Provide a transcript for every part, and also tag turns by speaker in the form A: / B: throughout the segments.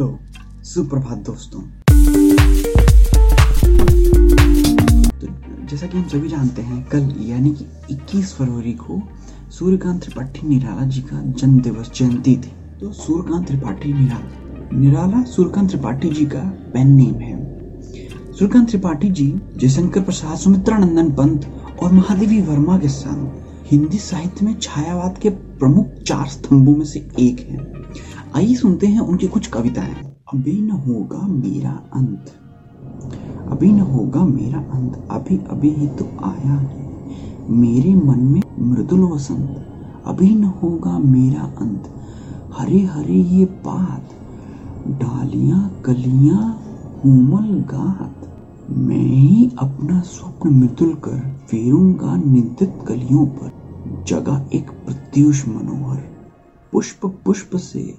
A: तो सुप्रभात दोस्तों। तो जैसा कि हम सभी जानते हैं, कल यानी कि 21 फरवरी को सूर्यकांत त्रिपाठी निराला जी का जन्म दिवस जयंती थी। तो सूर्यकांत त्रिपाठी निराला निराला सूर्यकांत त्रिपाठी जी का पेन नेम है। सूर्यकांत त्रिपाठी जी जयशंकर प्रसाद सुमित्रानंदन पंत और महादेवी वर्मा के संग हिंदी साहित्य में छायावाद के प्रमुख चार स्तंभों में से एक है। आइए सुनते हैं उनकी कुछ कविताएँ। अभी न होगा मेरा अंत। अभी न होगा मेरा अंत। अभी अभी ही तो आया है। मेरे मन में मृदुल वसंत। अभी न होगा मेरा अंत। हरे हरे ये पात डालियाँ, कलियाँ कोमल गात। मैं ही अपना स्वप्न मृदुल कर फेरूँगा निंदित कलियों पर। जगह एक प्रत्युष मनोहर पुष्प पुष्प से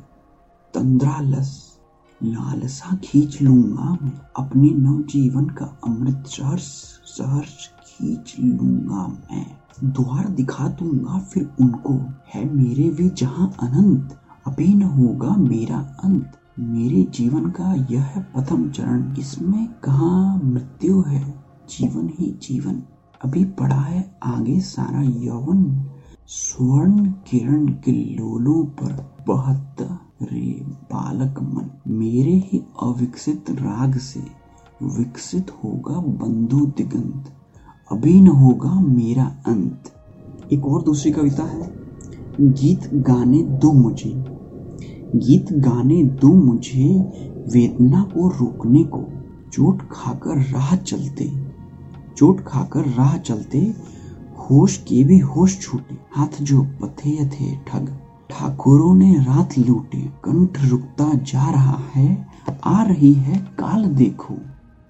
A: तंद्रालस, लालसा खींच लूँगा मैं। अपने नव जीवन का अमृत सहर्ष सहर्ष खींच लूँगा मैं। द्वार दिखा दूँगा, फिर उनको। है मेरे वे जहाँ अनंत, अभी न होगा मेरा अंत। मेरे जीवन का यह प्रथम चरण, इसमें कहा मृत्यु है? जीवन ही जीवन। अभी पड़ा है आगे सारा यौवन। स्वर्ण किरण के लोलों पर बहत रे बालक मन। मेरे ही अविकसित राग से विकसित होगा बंधु दिगंत अभी न होगा मेरा अंत। एक और दूसरी कविता है, गीत गाने दो मुझे। गीत गाने दो मुझे, वेदना को रोकने को, चोट खाकर राह चलते। चोट खाकर राह चलते होश के भी होश छूटे। हाथ जो पथे थे ठग, ठाकुरों ने रात लूटे। कंठ रुकता जा रहा है, आ रही है काल देखो।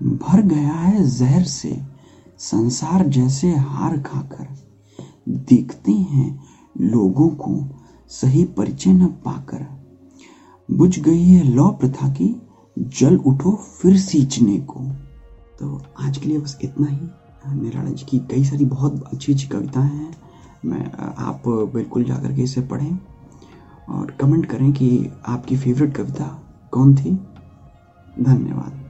A: भर गया है जहर से, संसार जैसे हार खाकर। देखते हैं लोगों को सही परिचय न पाकर। बुझ गई है लौ प्रथा की, जल उठो फिर सींचने को। तो आज के लिए बस इतना ही। निराला जी की कई सारी बहुत अच्छी अच्छी कविताएँ हैं। मैं, आप बिल्कुल जाकर के इसे पढ़ें और कमेंट करें कि आपकी फेवरेट कविता कौन थी। धन्यवाद।